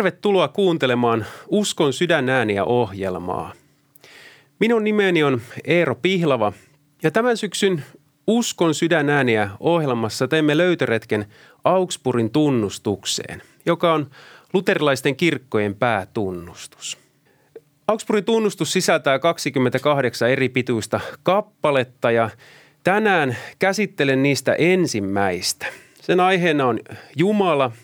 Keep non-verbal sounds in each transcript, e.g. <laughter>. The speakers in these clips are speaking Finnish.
Tervetuloa kuuntelemaan Uskon sydänääniä ohjelmaa. Minun nimeni on Eero Pihlava ja tämän syksyn Uskon sydänääniä ohjelmassa teemme löytöretken Augsburgin tunnustukseen, joka on luterilaisten kirkkojen päätunnustus. Augsburgin tunnustus sisältää 28 eri pituista kappaletta ja tänään käsittelen niistä ensimmäistä. Sen aiheena on Jumala –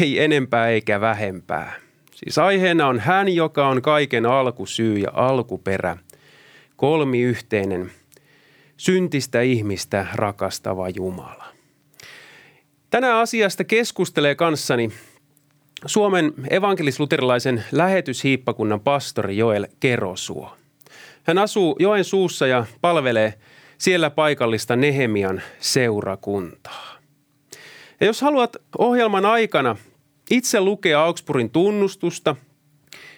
ei enempää eikä vähempää. Siis aiheena on hän, joka on kaiken alkusyy ja alkuperä, kolmiyhteinen, syntistä ihmistä rakastava Jumala. Tänään asiasta keskustelee kanssani Suomen evankelis-luterilaisen lähetyshiippakunnan pastori Joel Kerosuo. Hän asuu Joen suussa ja palvelee siellä paikallista Nehemian seurakuntaa. Ja jos haluat ohjelman aikana itse lukea Augsburgin tunnustusta,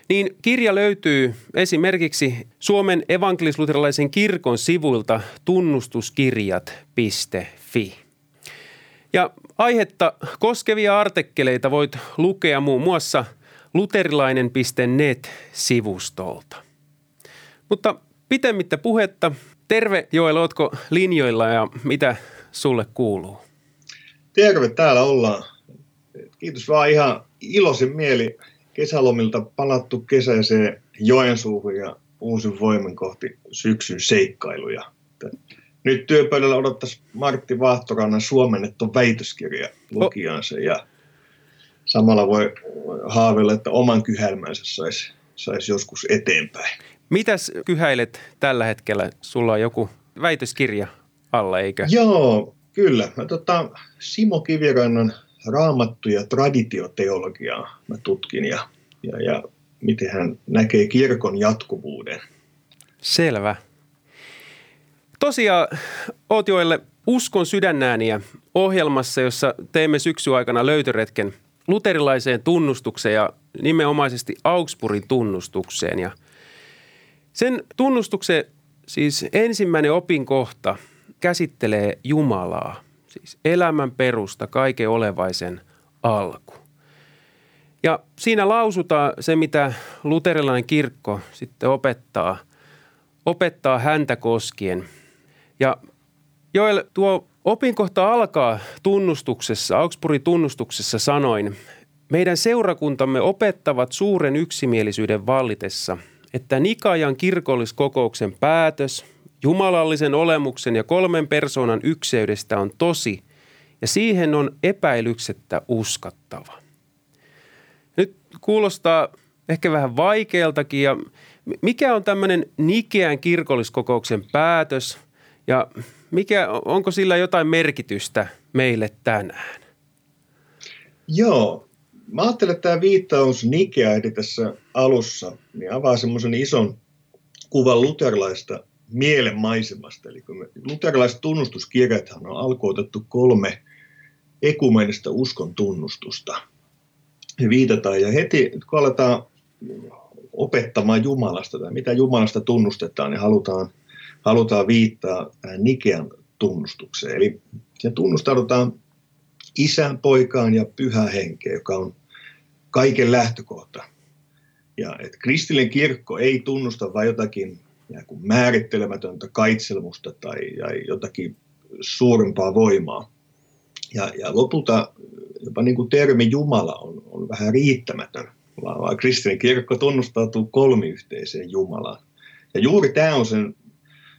niin kirja löytyy esimerkiksi Suomen evankelisluterilaisen kirkon sivuilta tunnustuskirjat.fi. Ja aihetta koskevia artikkeleita voit lukea muun muassa luterilainen.net-sivustolta. Mutta pitemmittä puhetta, terve Joel, ootko linjoilla ja mitä sulle kuuluu? Terve, täällä ollaan. Kiitos vaan ihan iloisin mieli kesälomilta palattu kesäiseen Joensuuhun ja uusin voimin kohti syksyn seikkailuja. Nyt työpöydällä odottaisi Martti Vaahtorannan suomennettu väitöskirja lukijansa ja samalla voi haaveilla, että oman kyhälmänsä saisi sais joskus eteenpäin. Mitäs kyhäilet tällä hetkellä? Sulla on joku väitöskirja alla, eikö? Joo, Kyllä. Mä tota, Simo Kivirannan raamattu- ja traditioteologiaa mä tutkin ja, ja, ja miten hän näkee kirkon jatkuvuuden. Selvä. Tosiaan oot joille Uskon sydännääniä ohjelmassa, jossa teemme syksy aikana löytöretken luterilaiseen tunnustukseen ja nimenomaisesti Augsburgin tunnustukseen. Ja sen tunnustuksen siis ensimmäinen opinkohta – käsittelee Jumalaa, siis elämän perusta, kaiken olevaisen alku. Ja siinä lausutaan se, mitä luterilainen kirkko sitten opettaa, opettaa häntä koskien. Ja Joel, tuo opinkohta alkaa tunnustuksessa, Augsburgin tunnustuksessa sanoin, meidän seurakuntamme opettavat suuren yksimielisyyden vallitessa, että Nikajan kirkolliskokouksen päätös, Jumalallisen olemuksen ja kolmen persoonan ykseydestä on tosi ja siihen on epäilyksettä uskattava. Nyt kuulostaa ehkä vähän vaikealtakin ja mikä on tämmöinen Nikeän kirkolliskokouksen päätös ja mikä, onko sillä jotain merkitystä meille tänään? Joo, mä ajattelen, että tämä viittaus Nikea tässä alussa niin avaa semmoisen ison kuvan luterilaista mielenmaisemasta. Eli kun me, luterilaiset tunnustuskirjathan on alkuotettu kolme ekumenista uskon tunnustusta. Me viitataan ja heti kun aletaan opettamaan Jumalasta tai mitä Jumalasta tunnustetaan, niin halutaan, halutaan viittaa tähän Nikean tunnustukseen. Eli se tunnustaudutaan isän, poikaan ja pyhä henkeä, joka on kaiken lähtökohta. Ja että kristillinen kirkko ei tunnusta vain jotakin kuin määrittelemätöntä kaitselmusta tai, tai jotakin suurempaa voimaa. Ja, ja lopulta jopa niin kuin termi Jumala on, on vähän riittämätön, vaan, kristillinen kirkko tunnustautuu kolmiyhteiseen Jumalaan. Ja juuri tämä on sen,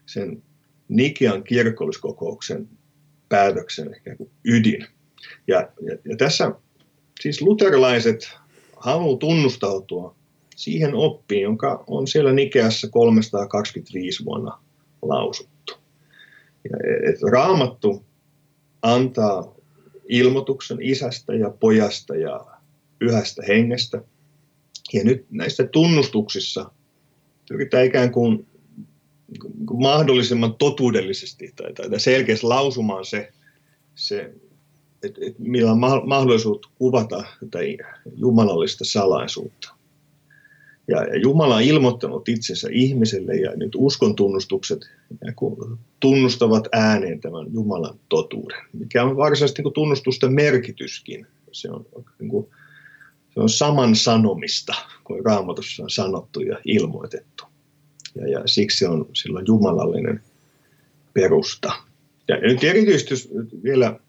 sen Nikian kirkolliskokouksen päätöksen kuin ydin. Ja, ja, ja tässä siis luterilaiset haluavat tunnustautua siihen oppiin, jonka on siellä Nikeassa 325 vuonna lausuttu. Ja, et raamattu antaa ilmoituksen isästä ja pojasta ja pyhästä hengestä. Ja nyt näistä tunnustuksissa pyritään ikään kuin, niin mahdollisimman totuudellisesti tai, tai selkeästi lausumaan se, se että et millä on mahdollisuus kuvata tai jumalallista salaisuutta. Ja, Jumala on ilmoittanut itsensä ihmiselle ja nyt uskon tunnustukset tunnustavat ääneen tämän Jumalan totuuden, mikä on varsinaisesti niin tunnustusten merkityskin. Se on niin kuin se on saman sanomista kuin raamatussa on sanottu ja ilmoitettu. Ja, ja siksi on silloin jumalallinen perusta. Ja nyt erityisesti vielä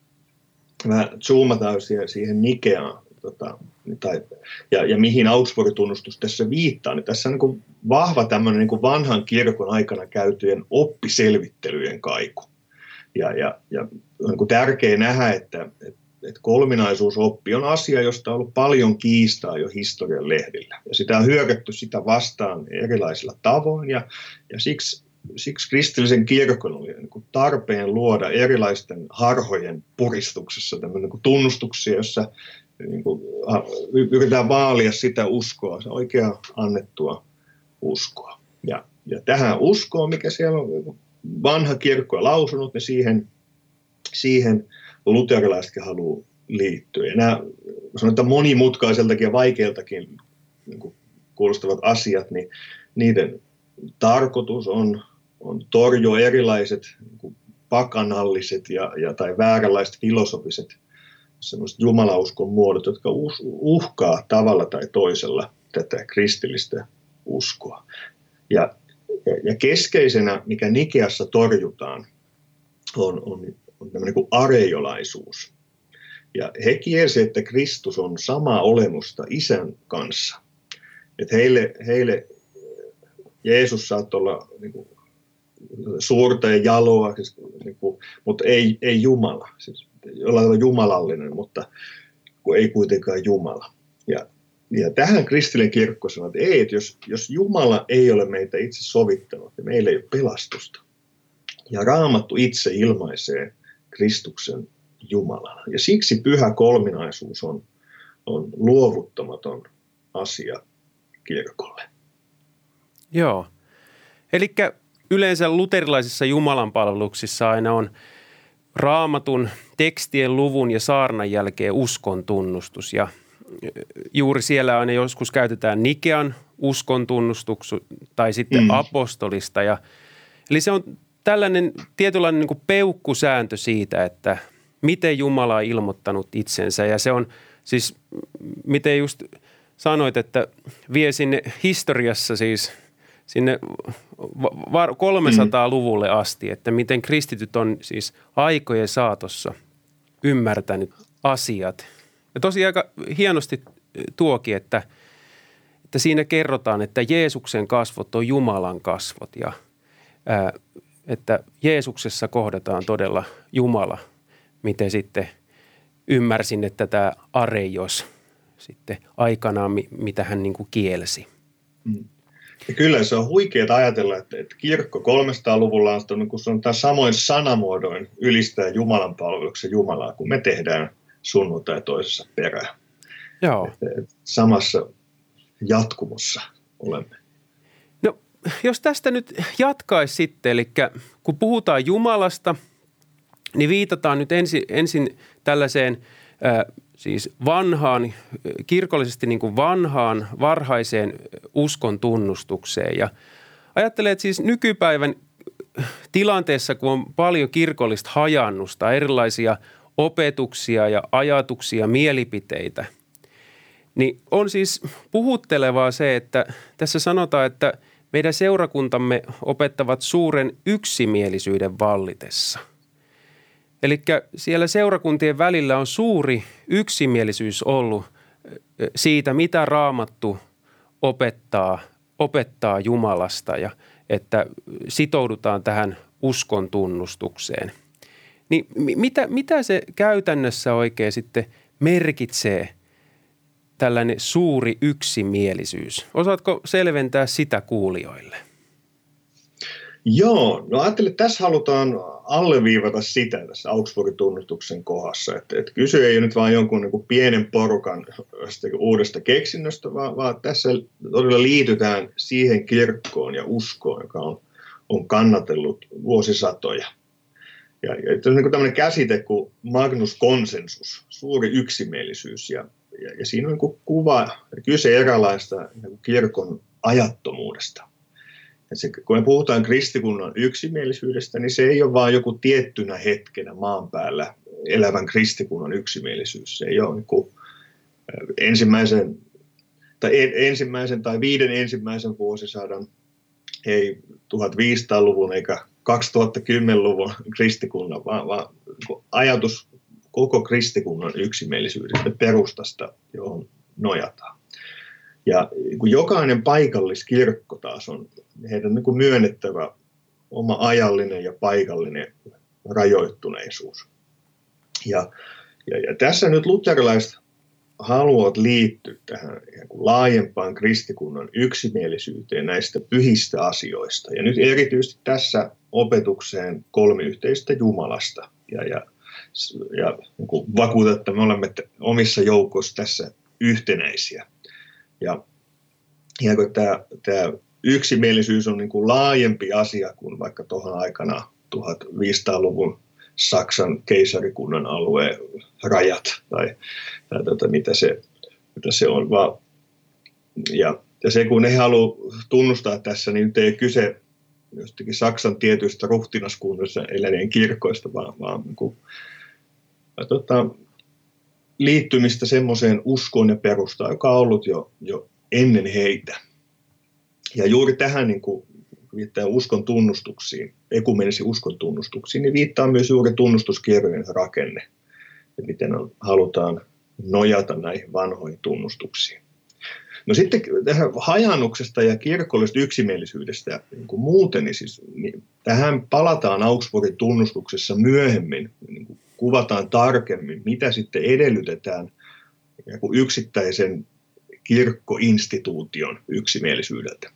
vähän zoomataan siihen, siihen Nikeaan, tota, tai, ja, ja mihin Augsburg-tunnustus tässä viittaa, niin tässä on niin vahva tämmöinen niin vanhan kirkon aikana käytyjen oppiselvittelyjen kaiku. Ja, ja, ja on niin tärkeää nähdä, että, että, että kolminaisuusoppi on asia, josta on ollut paljon kiistaa jo historian lehdillä. Ja sitä on hyökätty sitä vastaan erilaisilla tavoin, ja, ja siksi siksi kristillisen kirkon oli niin kuin tarpeen luoda erilaisten harhojen puristuksessa tämmöinen niin tunnustuksia, jossa niin kuin, yritetään vaalia sitä uskoa, se oikea annettua uskoa. Ja, ja tähän uskoon, mikä siellä on vanha kirkko lausunut, niin siihen, siihen luterilaisetkin haluaa liittyä. Ja nämä sanotaan monimutkaiseltakin ja vaikeiltakin niin kuin kuulostavat asiat, niin niiden tarkoitus on on torjua erilaiset niin pakanalliset ja, ja, tai vääränlaiset filosofiset semmoiset jumalauskon muodot, jotka uhkaa tavalla tai toisella tätä kristillistä uskoa. Ja, ja keskeisenä, mikä Nikeassa torjutaan, on, on, on tämmöinen kuin areiolaisuus. Ja he kielsivät, että Kristus on samaa olemusta isän kanssa. Että heille, heille Jeesus saattoi olla niin kuin suurta ja jaloa, siis, niin kuin, mutta ei, ei Jumala. Siis, jollain tavalla jumalallinen, mutta kun ei kuitenkaan Jumala. Ja, ja tähän kristillinen kirkko sanoo, että ei, että jos, jos Jumala ei ole meitä itse sovittanut, niin meillä ei ole pelastusta. Ja Raamattu itse ilmaisee Kristuksen Jumalana. Ja siksi pyhä kolminaisuus on, on luovuttamaton asia kirkolle. Joo. Eli yleensä luterilaisissa jumalanpalveluksissa aina on raamatun tekstien, luvun ja saarnan jälkeen uskon tunnustus. Ja juuri siellä aina joskus käytetään Nikean uskon tunnustus tai sitten mm. apostolista. Ja, eli se on tällainen tietynlainen niin peukkusääntö siitä, että miten Jumala on ilmoittanut itsensä. Ja se on siis, miten just sanoit, että vie sinne historiassa siis – sinne 300-luvulle asti, että miten kristityt on siis aikojen saatossa ymmärtänyt asiat. Ja tosi aika hienosti tuoki, että, että siinä kerrotaan, että Jeesuksen kasvot on Jumalan kasvot ja ää, että Jeesuksessa kohdataan todella Jumala, miten sitten ymmärsin, että tämä areios sitten aikanaan, mitä hän niin kuin kielsi. Mm. Kyllä se on huikeaa ajatella, että, että kirkko 300-luvulla on, niin kun se on tämä samoin sanamuodoin ylistää Jumalan palveluksen Jumalaa, kun me tehdään sunnuntai toisessa perään. Joo. Että, että samassa jatkumossa olemme. No, jos tästä nyt jatkaisi sitten, eli kun puhutaan Jumalasta, niin viitataan nyt ensin, ensin tällaiseen siis vanhaan, kirkollisesti niin kuin vanhaan, varhaiseen uskon tunnustukseen. Ja ajattelen, että siis nykypäivän tilanteessa, kun on paljon kirkollista hajannusta, erilaisia opetuksia ja ajatuksia, mielipiteitä, niin on siis puhuttelevaa se, että tässä sanotaan, että meidän seurakuntamme opettavat suuren yksimielisyyden vallitessa – Eli siellä seurakuntien välillä on suuri yksimielisyys ollut siitä, mitä raamattu opettaa, opettaa Jumalasta ja että sitoudutaan tähän uskon tunnustukseen. Niin mitä, mitä se käytännössä oikein sitten merkitsee tällainen suuri yksimielisyys? Osaatko selventää sitä kuulijoille? Joo, no ajattelin, että tässä halutaan alleviivata sitä tässä Augsburgin tunnustuksen kohdassa, että, että kyse ei ole nyt vain jonkun niin kuin pienen porukan uudesta keksinnöstä, vaan, vaan tässä todella liitytään siihen kirkkoon ja uskoon, joka on, on kannatellut vuosisatoja. Ja, ja on niin tämmöinen käsite kuin Magnus konsensus, suuri yksimielisyys, ja, ja, ja siinä on niin kuva, kyse eräänlaista niin kirkon ajattomuudesta – se, kun me puhutaan kristikunnan yksimielisyydestä, niin se ei ole vain joku tiettynä hetkenä maan päällä elävän kristikunnan yksimielisyys. Se ei ole niin kuin ensimmäisen tai ensimmäisen tai viiden ensimmäisen vuosisadan, ei 1500-luvun eikä 2010-luvun kristikunnan, vaan, vaan niin ajatus koko kristikunnan yksimielisyydestä perustasta, johon nojataan. Ja kun jokainen paikalliskirkko taas on heidän niin kuin myönnettävä oma ajallinen ja paikallinen rajoittuneisuus. Ja, ja, ja tässä nyt luterilaiset haluavat liittyä tähän laajempaan kristikunnan yksimielisyyteen näistä pyhistä asioista. Ja nyt erityisesti tässä opetukseen kolmiyhteistä Jumalasta. Ja, ja, ja niin vakuuta, että me olemme omissa joukoissa tässä yhtenäisiä. Ja, ja kun tämä, tämä yksimielisyys on niin kuin laajempi asia kuin vaikka tuohon aikana 1500-luvun Saksan keisarikunnan alueen rajat tai, tai tota, mitä, se, mitä se on. Vaan, ja, ja se, kun he haluavat tunnustaa tässä, niin nyt ei kyse jostakin Saksan tietyistä ruhtinaskunnassa eläneen kirkoista, vaan, vaan niin kuin, tota, liittymistä semmoiseen uskoon ja perustaan, joka on ollut jo, jo ennen heitä. Ja juuri tähän niin kuin viittaa uskon tunnustuksiin, ekumenisiin uskon tunnustuksiin, niin viittaa myös juuri tunnustuskirjojen rakenne, ja miten on, halutaan nojata näihin vanhoihin tunnustuksiin. No sitten tähän hajannuksesta ja kirkollisesta yksimielisyydestä niin kuin muuten, niin, siis, niin tähän palataan Augsburgin tunnustuksessa myöhemmin, niin kuvataan tarkemmin, mitä sitten edellytetään yksittäisen kirkkoinstituution yksimielisyydeltä.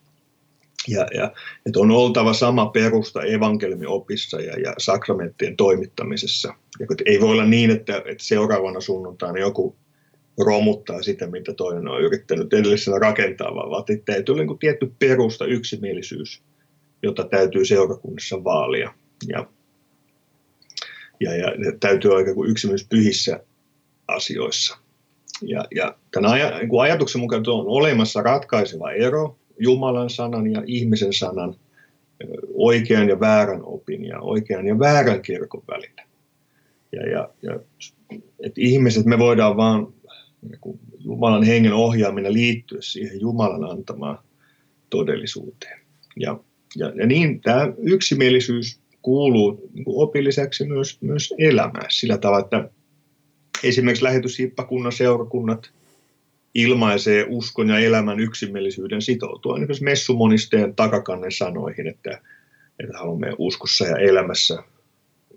Ja, ja, että on oltava sama perusta evankeliumiopissa ja, ja sakramenttien toimittamisessa. Ja, ei voi olla niin, että, että seuraavana sunnuntaina joku romuttaa sitä, mitä toinen on yrittänyt edellisenä rakentaa, vaan täytyy olla niin tietty perusta, yksimielisyys, jota täytyy seurakunnassa vaalia. Ja, ja, ja täytyy olla niin yksimielisyys pyhissä asioissa. Ja, ja tämän aj- niin ajatuksen mukaan on olemassa ratkaiseva ero Jumalan sanan ja ihmisen sanan, oikean ja väärän opin ja oikean ja väärän kirkon välillä. Ja, ja, ja että ihmiset, me voidaan vaan niin Jumalan hengen ohjaaminen liittyä siihen Jumalan antamaan todellisuuteen. Ja, ja, ja niin tämä yksimielisyys kuuluu niin opilliseksi myös, myös elämään sillä tavalla, että esimerkiksi lähetyshippakunnan seurakunnat ilmaisee uskon ja elämän yksimielisyyden sitoutua esimerkiksi messumonisteen takakannen sanoihin, että, että haluamme uskossa ja elämässä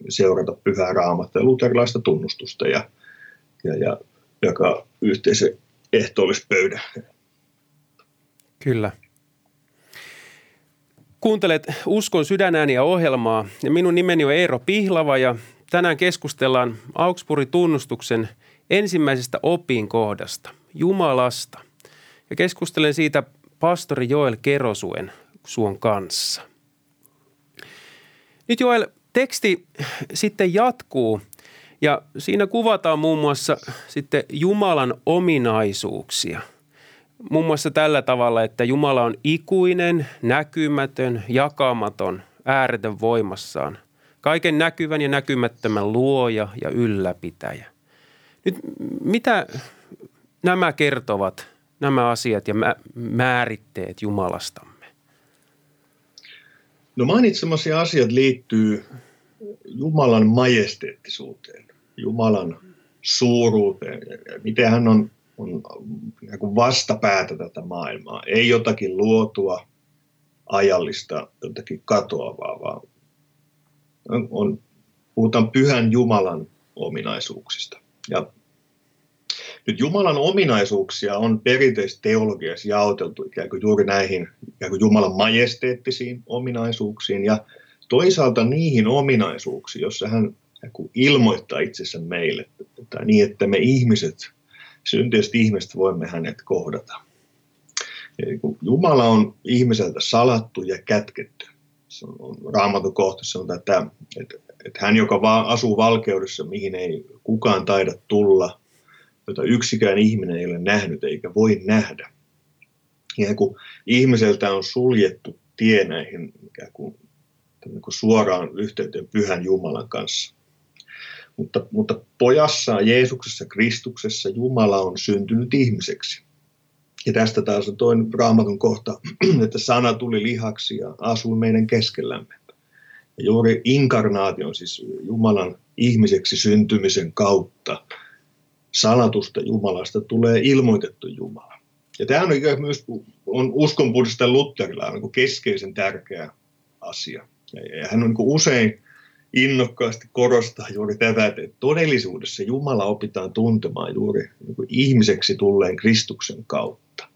seurata pyhää raamatta ja luterilaista tunnustusta ja, ja, ja jakaa yhteisen ehtoollispöydän. Kyllä. Kuuntelet Uskon sydänääniä ohjelmaa ja minun nimeni on Eero Pihlava ja tänään keskustellaan Augsburgin tunnustuksen ensimmäisestä opin kohdasta, Jumalasta. Ja keskustelen siitä pastori Joel Kerosuen suon kanssa. Nyt Joel, teksti sitten jatkuu ja siinä kuvataan muun muassa sitten Jumalan ominaisuuksia. Muun muassa tällä tavalla, että Jumala on ikuinen, näkymätön, jakamaton, ääretön voimassaan. Kaiken näkyvän ja näkymättömän luoja ja ylläpitäjä. Nyt mitä nämä kertovat, nämä asiat ja määritteet Jumalastamme? No mainitsemasi asiat liittyy Jumalan majesteettisuuteen. Jumalan suuruuteen, miten hän on, vastapäätä tätä maailmaa. Ei jotakin luotua, ajallista, jotakin katoavaa, vaan on, puhutaan pyhän Jumalan ominaisuuksista. Ja nyt Jumalan ominaisuuksia on perinteisesti teologiassa jaoteltu ikään kuin juuri näihin ikään kuin Jumalan majesteettisiin ominaisuuksiin ja toisaalta niihin ominaisuuksiin, joissa hän ilmoittaa itsensä meille, tai niin, että me ihmiset, synteiset ihmiset voimme hänet kohdata. Eli kun Jumala on ihmiseltä salattu ja kätketty. Se on, on raamatun kohta sanotaan, että, että, että hän, joka vaan asuu valkeudessa, mihin ei kukaan taida tulla, jota yksikään ihminen ei ole nähnyt eikä voi nähdä. Ja kun ihmiseltä on suljettu tie näihin ikään kuin, kuin suoraan yhteyteen pyhän Jumalan kanssa. Mutta, mutta pojassa, Jeesuksessa, Kristuksessa Jumala on syntynyt ihmiseksi. Ja tästä taas on toinen raamatun kohta, <clears throat> että sana tuli lihaksi ja asui meidän keskellämme. Ja juuri inkarnaation, siis Jumalan ihmiseksi syntymisen kautta, sanatusta Jumalasta tulee ilmoitettu Jumala. Ja tämä on myös on uskonpuhdista Lutherilla on niin keskeisen tärkeä asia. Ja hän on niin usein innokkaasti korostaa juuri tätä, että todellisuudessa Jumala opitaan tuntemaan juuri niin ihmiseksi tulleen Kristuksen kautta.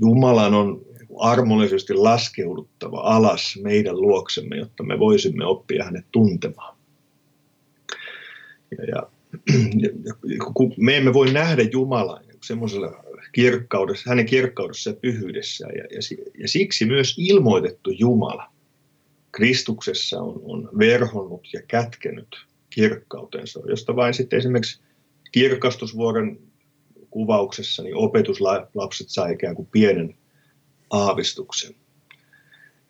Jumalan on armollisesti laskeuduttava alas meidän luoksemme, jotta me voisimme oppia hänet tuntemaan. Ja, ja, kun me emme voi nähdä Jumalaa semmoisella kirkkaudessa, hänen kirkkaudessa ja pyhyydessään, ja, ja, ja siksi myös ilmoitettu Jumala Kristuksessa on, on verhonnut ja kätkenyt kirkkautensa, josta vain sitten esimerkiksi kirkastusvuoden kuvauksessa niin opetuslapset sai ikään kuin pienen aavistuksen.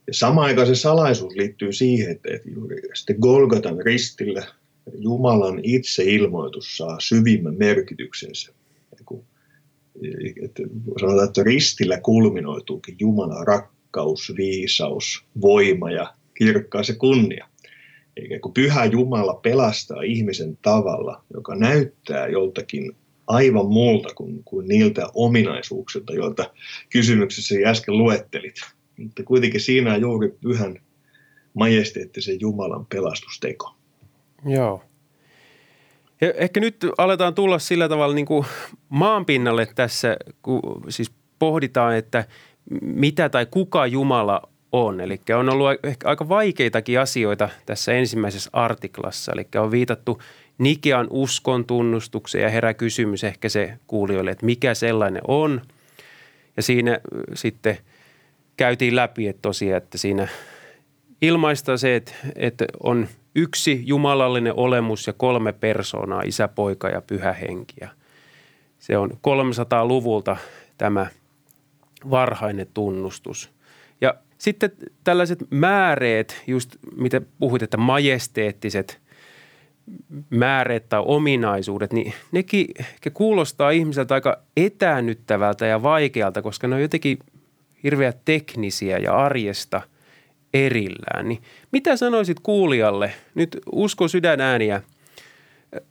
Ja samaan aikaan se salaisuus liittyy siihen, että, juuri sitten Golgatan ristillä Jumalan itseilmoitus saa syvimmän merkityksensä. Että sanotaan, että ristillä kulminoituukin Jumalan rakkaus, viisaus, voima ja kirkkaus ja kunnia. Eikä kun pyhä Jumala pelastaa ihmisen tavalla, joka näyttää joltakin aivan muulta kuin, kuin niiltä ominaisuuksilta, joita kysymyksessä äsken luettelit. Mutta kuitenkin siinä on juuri pyhän majesteettisen Jumalan pelastusteko. Joo. Ja ehkä nyt aletaan tulla sillä tavalla niin kuin maanpinnalle tässä, kun siis pohditaan, että mitä tai kuka Jumala on. Eli on ollut ehkä aika vaikeitakin asioita tässä ensimmäisessä artiklassa. Eli on viitattu Nikean uskon tunnustukseen ja herää kysymys ehkä se kuulijoille, että mikä sellainen on. Ja siinä sitten käytiin läpi, että tosiaan, että siinä ilmaistaan se, että, että on yksi jumalallinen olemus ja kolme persoonaa, isä, poika ja pyhä henki. Ja se on 300-luvulta tämä varhainen tunnustus. Ja sitten tällaiset määreet, just mitä puhuit, että majesteettiset määreet tai ominaisuudet, niin nekin kuulostaa ihmiseltä aika etäännyttävältä ja vaikealta, koska ne on jotenkin hirveän teknisiä ja arjesta erillään. Niin mitä sanoisit kuulijalle, nyt usko sydänääniä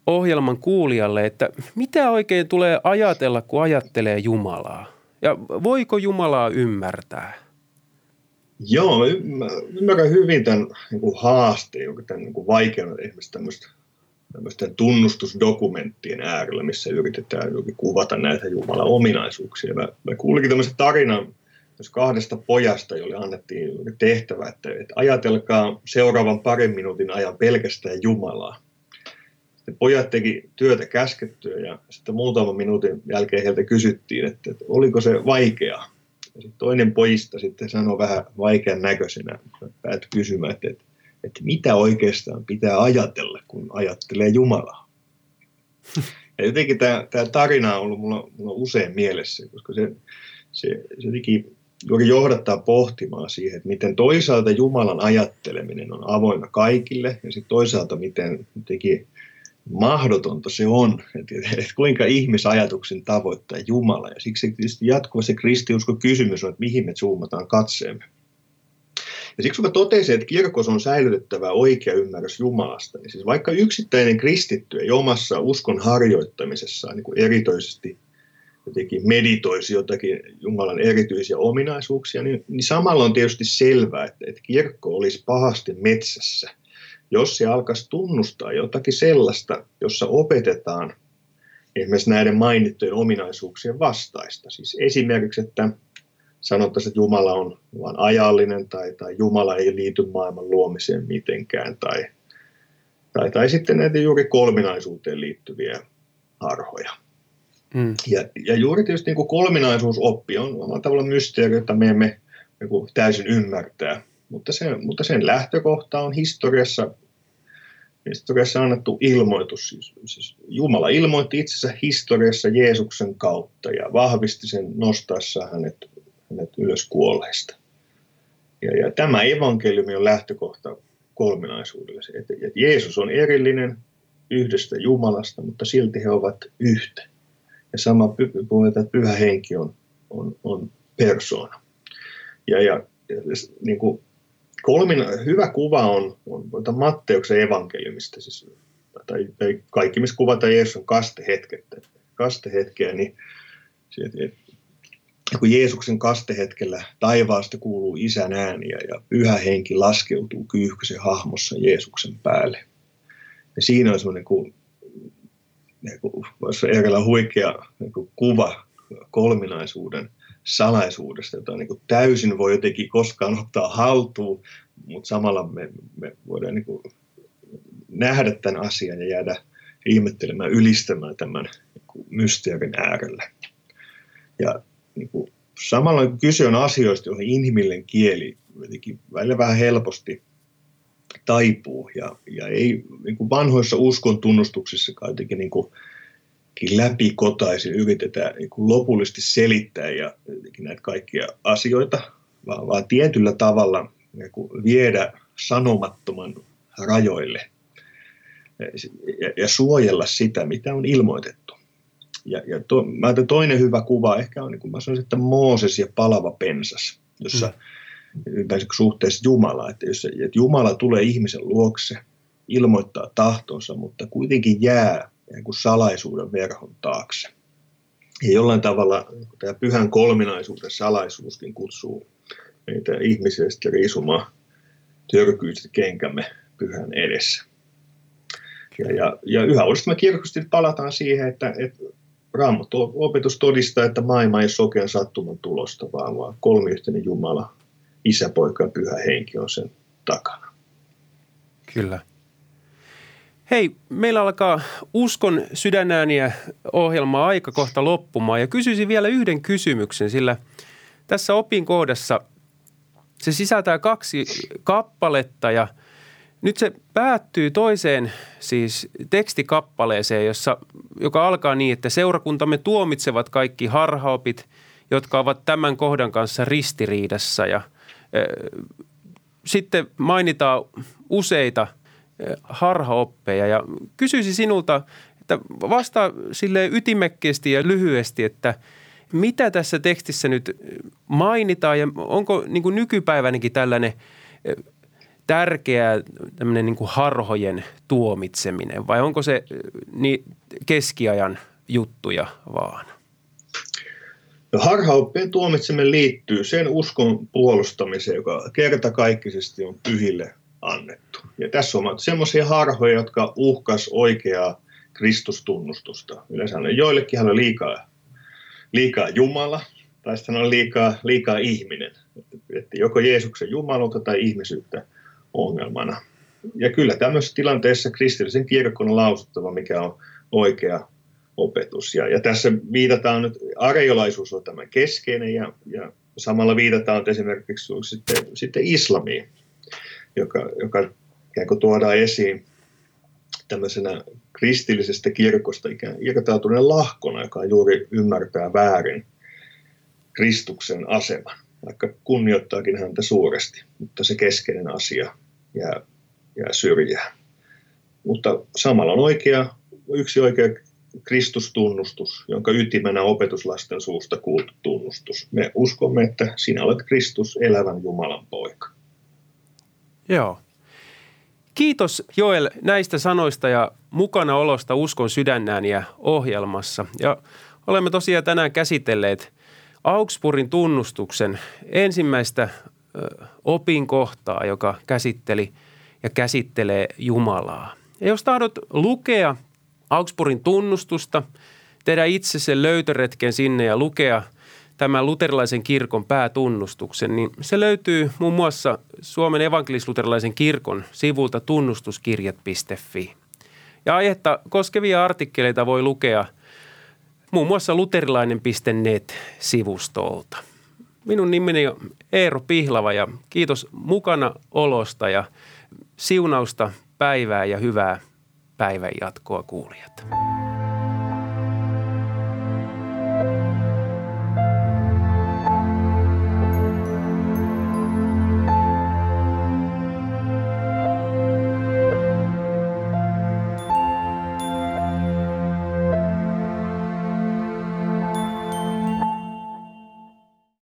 ohjelman kuulijalle, että mitä oikein tulee ajatella, kun ajattelee Jumalaa? Ja voiko Jumalaa ymmärtää? Joo, mä ymmärrän hyvin tämän niin kuin haasteen, jonka tämän niin kuin vaikeuden esimerkiksi tämmöistä tämmöisten tunnustusdokumenttien äärellä, missä yritetään kuvata näitä Jumalan ominaisuuksia. Mä, mä kuulinkin tämmöisen tarinan myös kahdesta pojasta, joille annettiin tehtävä, että, että ajatelkaa seuraavan parin minuutin ajan pelkästään Jumalaa. Sitten pojat teki työtä käskettyä ja sitten muutaman minuutin jälkeen heiltä kysyttiin, että, että oliko se vaikeaa. Ja sitten toinen pojista sitten sanoi vähän vaikean näköisenä, päätyi kysymään, että, että, että mitä oikeastaan pitää ajatella, kun ajattelee Jumalaa. Ja jotenkin tämä, tämä tarina on ollut mulla, mulla usein mielessä, koska se, se, se jotenkin juuri johdattaa pohtimaan siihen, että miten toisaalta Jumalan ajatteleminen on avoinna kaikille ja sitten toisaalta miten jotenkin mahdotonta se on, että, että kuinka ihmisajatuksen tavoittaa Jumala. Ja siksi tietysti jatkuva se kristiusko kysymys on, että mihin me zoomataan katseemme. Ja siksi kun mä totesin, että kirkos on säilytettävä oikea ymmärrys Jumalasta, niin siis vaikka yksittäinen kristitty ei omassa uskon harjoittamisessaan niin kuin erityisesti jotenkin meditoisi jotakin Jumalan erityisiä ominaisuuksia, niin, niin samalla on tietysti selvää, että, että kirkko olisi pahasti metsässä, jos se alkaisi tunnustaa jotakin sellaista, jossa opetetaan esimerkiksi näiden mainittujen ominaisuuksien vastaista. Siis esimerkiksi, että sanottaisiin, että Jumala on vain ajallinen tai, tai Jumala ei liity maailman luomiseen mitenkään tai, tai, tai sitten näitä juuri kolminaisuuteen liittyviä harhoja. Mm. Ja, ja juuri tietysti niin kolminaisuusoppi on omalla tavalla mysteeri, jota me emme niin täysin ymmärtää. Mutta sen, mutta sen lähtökohta on historiassa, historiassa annettu ilmoitus. Siis, siis Jumala ilmoitti itsensä historiassa Jeesuksen kautta ja vahvisti sen nostaessa hänet, hänet ylös kuolleista. Ja, ja tämä evankeliumi on lähtökohta kolminaisuudelle. Että, että Jeesus on erillinen, yhdestä Jumalasta, mutta silti he ovat yhtä. Ja sama puhutaan, että pyhä henki on, on, on persoona. Ja, ja, niin kuin kolmin, hyvä kuva on, on Matteuksen evankeliumista, siis, tai, tai kaikki, missä kuvataan Jeesuksen kastehetket, kastehetkeä, niin kun Jeesuksen kastehetkellä taivaasta kuuluu isän ääniä ja pyhä henki laskeutuu kyyhkysen hahmossa Jeesuksen päälle. Ja siinä on semmoinen kuin, niin kuin voisi huikea niin kuin kuva kolminaisuuden salaisuudesta, jota niin kuin täysin voi jotenkin koskaan ottaa haltuun, mutta samalla me, me voidaan niin kuin nähdä tämän asian ja jäädä ihmettelemään, ylistämään tämän niin mysteerin äärellä. Ja niin kuin, samalla kyse on asioista, joihin inhimillinen kieli jotenkin välillä vähän helposti taipuu. Ja, ja ei niin kuin vanhoissa uskon tunnustuksissa jotenkin niin kuin, läpikotaisin yritetään niin kuin lopullisesti selittää ja näitä kaikkia asioita, vaan, vaan tietyllä tavalla niin kuin viedä sanomattoman rajoille ja, ja suojella sitä, mitä on ilmoitettu. Ja, ja to, mä toinen hyvä kuva ehkä on, niin kuin mä sanoisin, että Mooses ja palava pensas, jossa mm. suhteessa Jumala, että, jos, että Jumala tulee ihmisen luokse, ilmoittaa tahtonsa, mutta kuitenkin jää kuin salaisuuden verhon taakse. Ja jollain tavalla tämä pyhän kolminaisuuden salaisuuskin kutsuu meitä ihmisiä riisumaan törkyiset kenkämme pyhän edessä. Ja, ja, ja yhä uudestaan kirkosti palataan siihen, että, että Raamattu opetus todistaa, että maailma ei sokean sattuman tulosta, vaan, vaan kolmiyhteinen Jumala, isä, poika ja pyhä henki on sen takana. Kyllä. Hei, meillä alkaa Uskon sydänääniä ohjelma aika kohta loppumaan. Ja kysyisin vielä yhden kysymyksen, sillä tässä opinkohdassa se sisältää kaksi kappaletta ja nyt se päättyy toiseen siis tekstikappaleeseen, jossa, joka alkaa niin, että seurakuntamme tuomitsevat kaikki harhaopit, jotka ovat tämän kohdan kanssa ristiriidassa. Ja e, sitten mainitaan useita – harhaoppeja ja kysyisin sinulta, että vastaa sille ytimekkeesti ja lyhyesti, että mitä tässä tekstissä nyt mainitaan ja onko niin kuin nykypäivänäkin tällainen tärkeä tämmöinen niin kuin harhojen tuomitseminen vai onko se niin keskiajan juttuja vaan? No harhaoppien tuomitseminen liittyy sen uskon puolustamiseen, joka kertakaikkisesti on pyhille annettu. Ja tässä on semmoisia harhoja, jotka uhkas oikeaa Kristustunnustusta. Yleensä on joillekin hän on liikaa, liikaa Jumala, tai sitten on liikaa, liikaa ihminen. Että joko Jeesuksen jumaluutta tai ihmisyyttä ongelmana. Ja kyllä tämmöisessä tilanteessa kristillisen kirkon on lausuttava, mikä on oikea opetus. Ja, ja tässä viitataan nyt, areolaisuus on tämä keskeinen ja, ja samalla viitataan esimerkiksi sitten, sitten islamiin joka, joka ikään kuin tuodaan esiin tämmöisenä kristillisestä kirkosta ikään irtautuneen lahkona, joka juuri ymmärtää väärin Kristuksen aseman, vaikka kunnioittaakin häntä suuresti, mutta se keskeinen asia jää, jää syrjään. Mutta samalla on oikea, yksi oikea Kristustunnustus, jonka ytimenä opetuslasten suusta kuultu tunnustus. Me uskomme, että sinä olet Kristus, elävän Jumalan poika. Joo. Kiitos Joel näistä sanoista ja mukana olosta Uskon sydännääniä ohjelmassa. Ja olemme tosiaan tänään käsitelleet Augsburgin tunnustuksen ensimmäistä opinkohtaa, joka käsitteli ja käsittelee Jumalaa. Ja jos tahdot lukea Augsburgin tunnustusta, tehdä itse sen löytöretken sinne ja lukea – tämän luterilaisen kirkon päätunnustuksen, niin se löytyy muun muassa Suomen evankelis-luterilaisen kirkon sivulta tunnustuskirjat.fi. Ja aihetta koskevia artikkeleita voi lukea muun muassa luterilainen.net-sivustolta. Minun nimeni on Eero Pihlava ja kiitos mukana olosta ja siunausta päivää ja hyvää päivän jatkoa kuulijat.